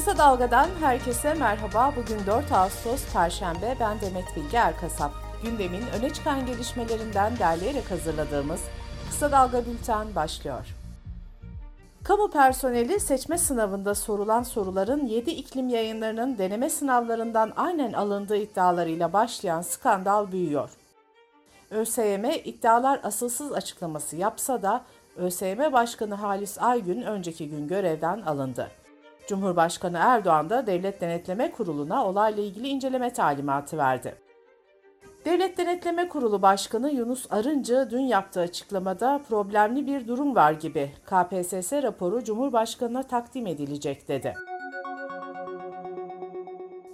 Kısa Dalga'dan herkese merhaba. Bugün 4 Ağustos Perşembe. Ben Demet Bilge Erkasap. Gündemin öne çıkan gelişmelerinden derleyerek hazırladığımız Kısa Dalga Bülten başlıyor. Kamu personeli seçme sınavında sorulan soruların 7 iklim yayınlarının deneme sınavlarından aynen alındığı iddialarıyla başlayan skandal büyüyor. ÖSYM iddialar asılsız açıklaması yapsa da ÖSYM Başkanı Halis Aygün önceki gün görevden alındı. Cumhurbaşkanı Erdoğan da Devlet Denetleme Kurulu'na olayla ilgili inceleme talimatı verdi. Devlet Denetleme Kurulu Başkanı Yunus Arıncı dün yaptığı açıklamada problemli bir durum var gibi KPSS raporu Cumhurbaşkanı'na takdim edilecek dedi.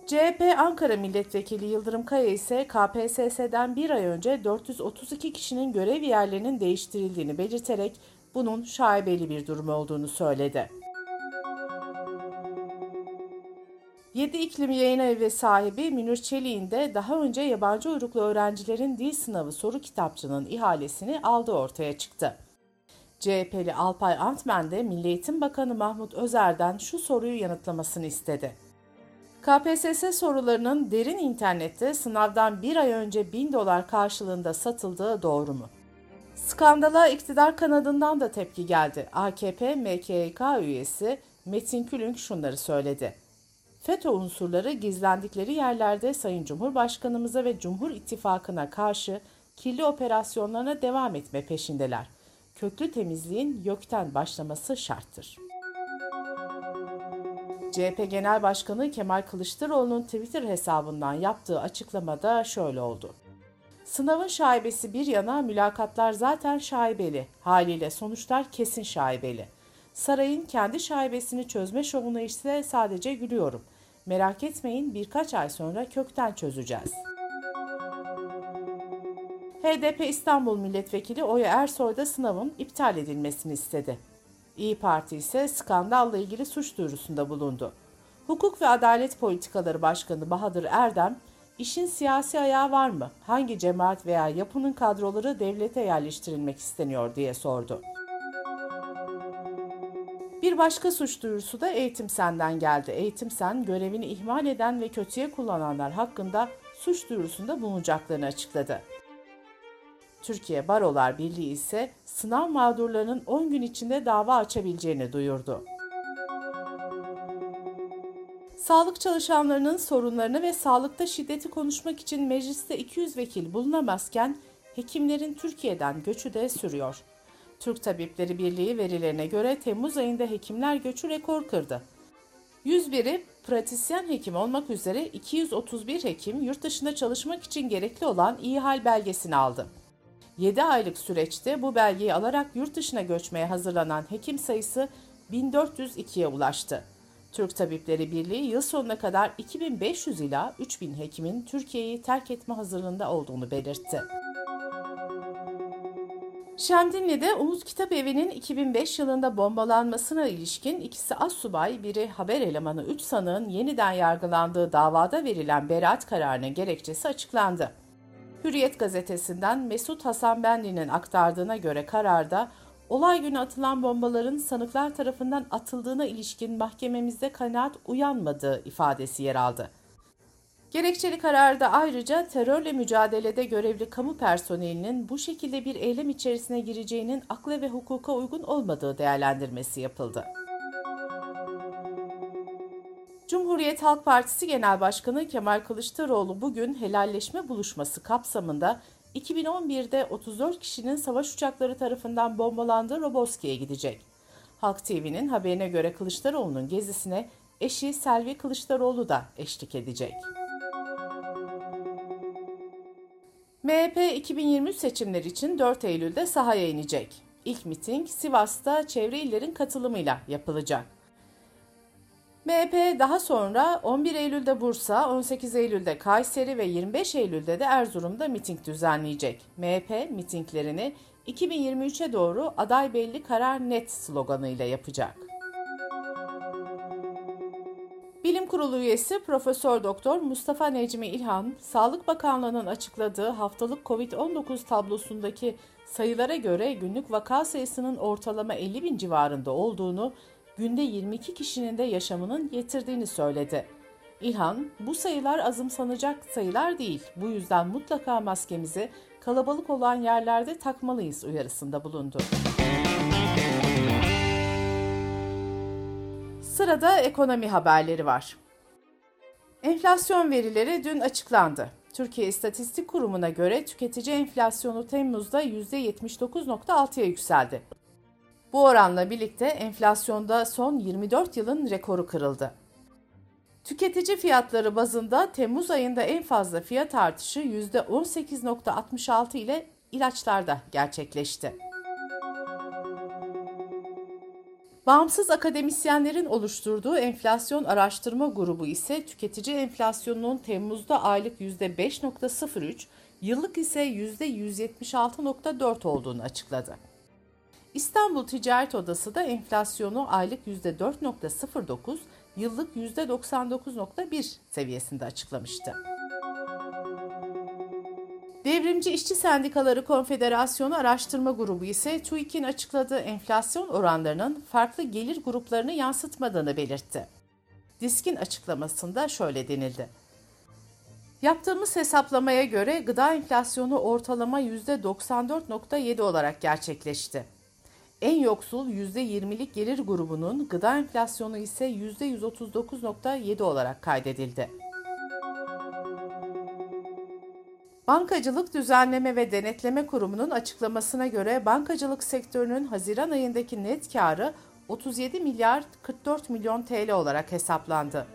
CHP Ankara Milletvekili Yıldırım Kaya ise KPSS'den bir ay önce 432 kişinin görev yerlerinin değiştirildiğini belirterek bunun şaibeli bir durum olduğunu söyledi. 7 İklim Yayın Evi sahibi Münir Çelik'in de daha önce yabancı uyruklu öğrencilerin dil sınavı soru kitapçının ihalesini aldığı ortaya çıktı. CHP'li Alpay Antmen de Milli Eğitim Bakanı Mahmut Özer'den şu soruyu yanıtlamasını istedi. KPSS sorularının derin internette sınavdan bir ay önce 1000 dolar karşılığında satıldığı doğru mu? Skandala iktidar kanadından da tepki geldi. AKP MKYK üyesi Metin Külünk şunları söyledi. FETÖ unsurları gizlendikleri yerlerde Sayın Cumhurbaşkanımıza ve Cumhur İttifakı'na karşı kirli operasyonlarına devam etme peşindeler. Köklü temizliğin YÖK'ten başlaması şarttır. CHP Genel Başkanı Kemal Kılıçdaroğlu'nun Twitter hesabından yaptığı açıklamada şöyle oldu. Sınavın şaibesi bir yana mülakatlar zaten şaibeli. Haliyle sonuçlar kesin şaibeli. Sarayın kendi şaibesini çözme şovuna ise sadece gülüyorum.'' Merak etmeyin birkaç ay sonra kökten çözeceğiz. HDP İstanbul Milletvekili Oya Ersoy da sınavın iptal edilmesini istedi. İyi Parti ise skandalla ilgili suç duyurusunda bulundu. Hukuk ve Adalet Politikaları Başkanı Bahadır Erdem, işin siyasi ayağı var mı? Hangi cemaat veya yapının kadroları devlete yerleştirilmek isteniyor diye sordu. Bir başka suç duyurusu da Eğitim Sen'den geldi. Eğitim Sen görevini ihmal eden ve kötüye kullananlar hakkında suç duyurusunda bulunacaklarını açıkladı. Türkiye Barolar Birliği ise sınav mağdurlarının 10 gün içinde dava açabileceğini duyurdu. Sağlık çalışanlarının sorunlarını ve sağlıkta şiddeti konuşmak için mecliste 200 vekil bulunamazken hekimlerin Türkiye'den göçü de sürüyor. Türk Tabipleri Birliği verilerine göre Temmuz ayında hekimler göçü rekor kırdı. 101'i pratisyen hekim olmak üzere 231 hekim yurt dışında çalışmak için gerekli olan iyi hal belgesini aldı. 7 aylık süreçte bu belgeyi alarak yurt dışına göçmeye hazırlanan hekim sayısı 1402'ye ulaştı. Türk Tabipleri Birliği yıl sonuna kadar 2500 ila 3000 hekimin Türkiye'yi terk etme hazırlığında olduğunu belirtti. Şemdinli'de Umut Kitap Evi'nin 2005 yılında bombalanmasına ilişkin ikisi assubay, biri haber elemanı 3 sanığın yeniden yargılandığı davada verilen beraat kararının gerekçesi açıklandı. Hürriyet gazetesinden Mesut Hasan Benli'nin aktardığına göre kararda olay günü atılan bombaların sanıklar tarafından atıldığına ilişkin mahkememizde kanaat uyanmadığı ifadesi yer aldı. Gerekçeli kararda ayrıca terörle mücadelede görevli kamu personelinin bu şekilde bir eylem içerisine gireceğinin akla ve hukuka uygun olmadığı değerlendirmesi yapıldı. Cumhuriyet Halk Partisi Genel Başkanı Kemal Kılıçdaroğlu bugün helalleşme buluşması kapsamında 2011'de 34 kişinin savaş uçakları tarafından bombalandığı Roboski'ye gidecek. Halk TV'nin haberine göre Kılıçdaroğlu'nun gezisine eşi Selvi Kılıçdaroğlu da eşlik edecek. MHP 2023 seçimleri için 4 Eylül'de sahaya inecek. İlk miting Sivas'ta çevre illerin katılımıyla yapılacak. MHP daha sonra 11 Eylül'de Bursa, 18 Eylül'de Kayseri ve 25 Eylül'de de Erzurum'da miting düzenleyecek. MHP mitinglerini 2023'e doğru aday belli karar net sloganıyla yapacak. Bilim Kurulu üyesi Profesör Doktor Mustafa Necmi İlhan, Sağlık Bakanlığı'nın açıkladığı haftalık COVID-19 tablosundaki sayılara göre günlük vaka sayısının ortalama 50 bin civarında olduğunu, günde 22 kişinin de yaşamının yitirdiğini söyledi. İlhan, bu sayılar azımsanacak sayılar değil. Bu yüzden mutlaka maskemizi kalabalık olan yerlerde takmalıyız uyarısında bulundu. Sırada ekonomi haberleri var. Enflasyon verileri dün açıklandı. Türkiye İstatistik Kurumu'na göre tüketici enflasyonu Temmuz'da %79.6'ya yükseldi. Bu oranla birlikte enflasyonda son 24 yılın rekoru kırıldı. Tüketici fiyatları bazında Temmuz ayında en fazla fiyat artışı %18.66 ile ilaçlarda gerçekleşti. Bağımsız akademisyenlerin oluşturduğu enflasyon araştırma grubu ise tüketici enflasyonunun Temmuz'da aylık %5.03, yıllık ise %176.4 olduğunu açıkladı. İstanbul Ticaret Odası da enflasyonu aylık %4.09, yıllık %99.1 seviyesinde açıklamıştı. Devrimci İşçi Sendikaları Konfederasyonu Araştırma Grubu ise TÜİK'in açıkladığı enflasyon oranlarının farklı gelir gruplarını yansıtmadığını belirtti. Disk'in açıklamasında şöyle denildi. Yaptığımız hesaplamaya göre gıda enflasyonu ortalama %94.7 olarak gerçekleşti. En yoksul %20'lik gelir grubunun gıda enflasyonu ise %139.7 olarak kaydedildi. Bankacılık Düzenleme ve Denetleme Kurumu'nun açıklamasına göre bankacılık sektörünün Haziran ayındaki net karı 37 milyar 44 milyon TL olarak hesaplandı.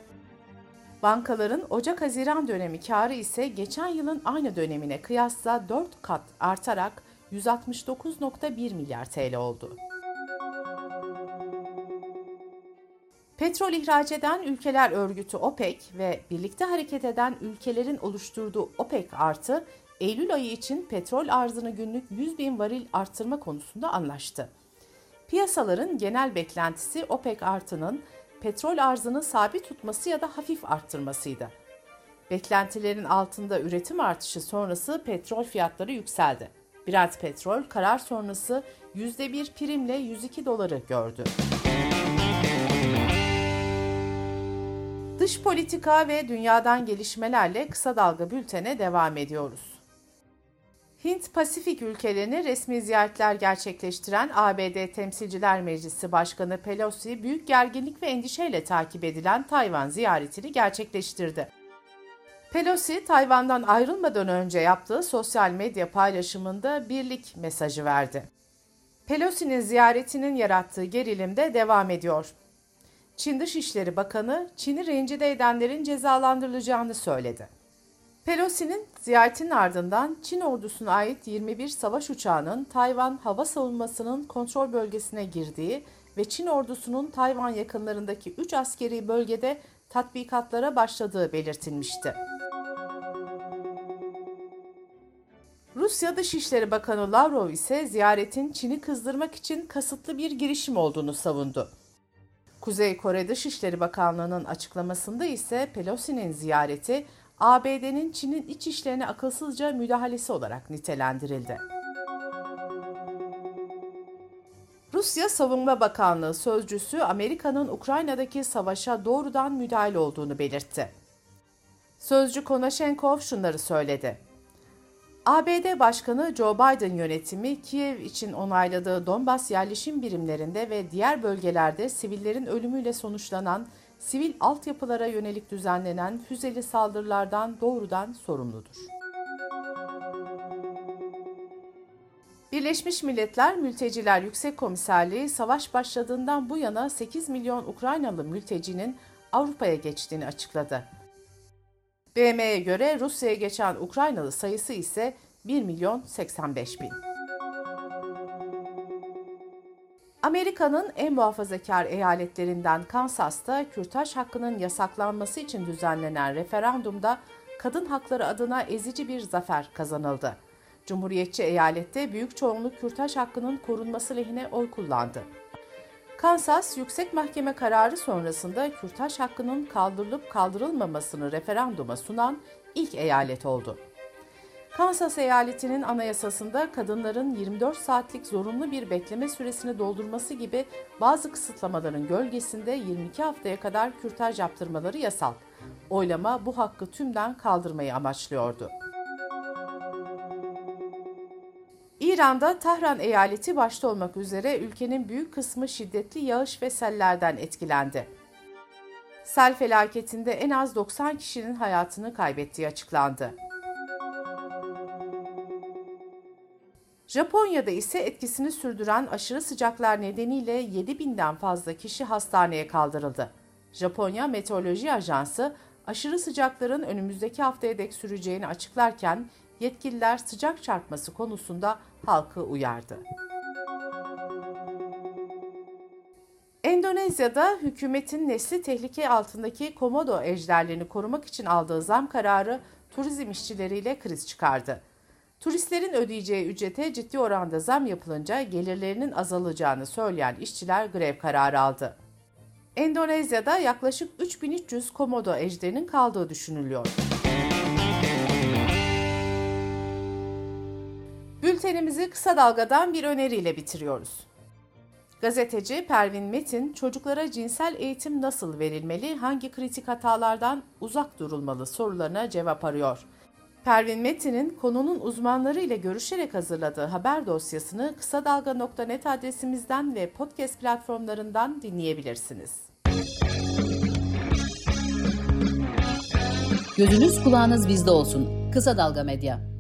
Bankaların Ocak-Haziran dönemi karı ise geçen yılın aynı dönemine kıyasla 4 kat artarak 169.1 milyar TL oldu. Petrol ihraç eden ülkeler örgütü OPEC ve birlikte hareket eden ülkelerin oluşturduğu OPEC artı Eylül ayı için petrol arzını günlük 100 bin varil arttırma konusunda anlaştı. Piyasaların genel beklentisi OPEC artının petrol arzını sabit tutması ya da hafif arttırmasıydı. Beklentilerin altında üretim artışı sonrası petrol fiyatları yükseldi. Brent petrol karar sonrası %1 primle 102 doları gördü. Dış politika ve dünyadan gelişmelerle kısa dalga bültene devam ediyoruz. Hint-Pasifik ülkelerini resmi ziyaretler gerçekleştiren ABD Temsilciler Meclisi Başkanı Pelosi büyük gerginlik ve endişeyle takip edilen Tayvan ziyaretini gerçekleştirdi. Pelosi, Tayvan'dan ayrılmadan önce yaptığı sosyal medya paylaşımında birlik mesajı verdi. Pelosi'nin ziyaretinin yarattığı gerilim de devam ediyor. Çin Dışişleri Bakanı Çin'i rencide edenlerin cezalandırılacağını söyledi. Pelosi'nin ziyaretinin ardından Çin ordusuna ait 21 savaş uçağının Tayvan hava savunmasının kontrol bölgesine girdiği ve Çin ordusunun Tayvan yakınlarındaki 3 askeri bölgede tatbikatlara başladığı belirtilmişti. Rusya Dışişleri Bakanı Lavrov ise ziyaretin Çin'i kızdırmak için kasıtlı bir girişim olduğunu savundu. Kuzey Kore Dışişleri Bakanlığı'nın açıklamasında ise Pelosi'nin ziyareti ABD'nin Çin'in iç işlerine akılsızca müdahalesi olarak nitelendirildi. Rusya Savunma Bakanlığı sözcüsü Amerika'nın Ukrayna'daki savaşa doğrudan müdahil olduğunu belirtti. Sözcü Konashenkov şunları söyledi. ABD Başkanı Joe Biden yönetimi Kiev için onayladığı Donbas yerleşim birimlerinde ve diğer bölgelerde sivillerin ölümüyle sonuçlanan sivil altyapılara yönelik düzenlenen füzeli saldırılardan doğrudan sorumludur. Birleşmiş Milletler Mülteciler Yüksek Komiserliği savaş başladığından bu yana 8 milyon Ukraynalı mültecinin Avrupa'ya geçtiğini açıkladı. BM'ye göre Rusya'ya geçen Ukraynalı sayısı ise 1 milyon 85 bin. Amerika'nın en muhafazakar eyaletlerinden Kansas'ta kürtaj hakkının yasaklanması için düzenlenen referandumda kadın hakları adına ezici bir zafer kazanıldı. Cumhuriyetçi eyalette büyük çoğunluk kürtaj hakkının korunması lehine oy kullandı. Kansas Yüksek Mahkeme kararı sonrasında kürtaj hakkının kaldırılıp kaldırılmamasını referanduma sunan ilk eyalet oldu. Kansas eyaletinin anayasasında kadınların 24 saatlik zorunlu bir bekleme süresini doldurması gibi bazı kısıtlamaların gölgesinde 22 haftaya kadar kürtaj yaptırmaları yasal. Oylama bu hakkı tümden kaldırmayı amaçlıyordu. İran'da Tahran eyaleti başta olmak üzere ülkenin büyük kısmı şiddetli yağış ve sellerden etkilendi. Sel felaketinde en az 90 kişinin hayatını kaybettiği açıklandı. Japonya'da ise etkisini sürdüren aşırı sıcaklar nedeniyle 7000'den fazla kişi hastaneye kaldırıldı. Japonya Meteoroloji Ajansı aşırı sıcakların önümüzdeki haftaya dek süreceğini açıklarken yetkililer sıcak çarpması konusunda halkı uyardı. Endonezya'da hükümetin nesli tehlike altındaki komodo ejderlerini korumak için aldığı zam kararı turizm işçileriyle kriz çıkardı. Turistlerin ödeyeceği ücrete ciddi oranda zam yapılınca gelirlerinin azalacağını söyleyen işçiler grev kararı aldı. Endonezya'da yaklaşık 3300 komodo ejderinin kaldığı düşünülüyor. Bültenimizi kısa dalgadan bir öneriyle bitiriyoruz. Gazeteci Pervin Metin, çocuklara cinsel eğitim nasıl verilmeli, hangi kritik hatalardan uzak durulmalı sorularına cevap arıyor. Pervin Metin'in konunun uzmanları ile görüşerek hazırladığı haber dosyasını kısa dalga.net adresimizden ve podcast platformlarından dinleyebilirsiniz. Gözünüz kulağınız bizde olsun. Kısa Dalga Medya.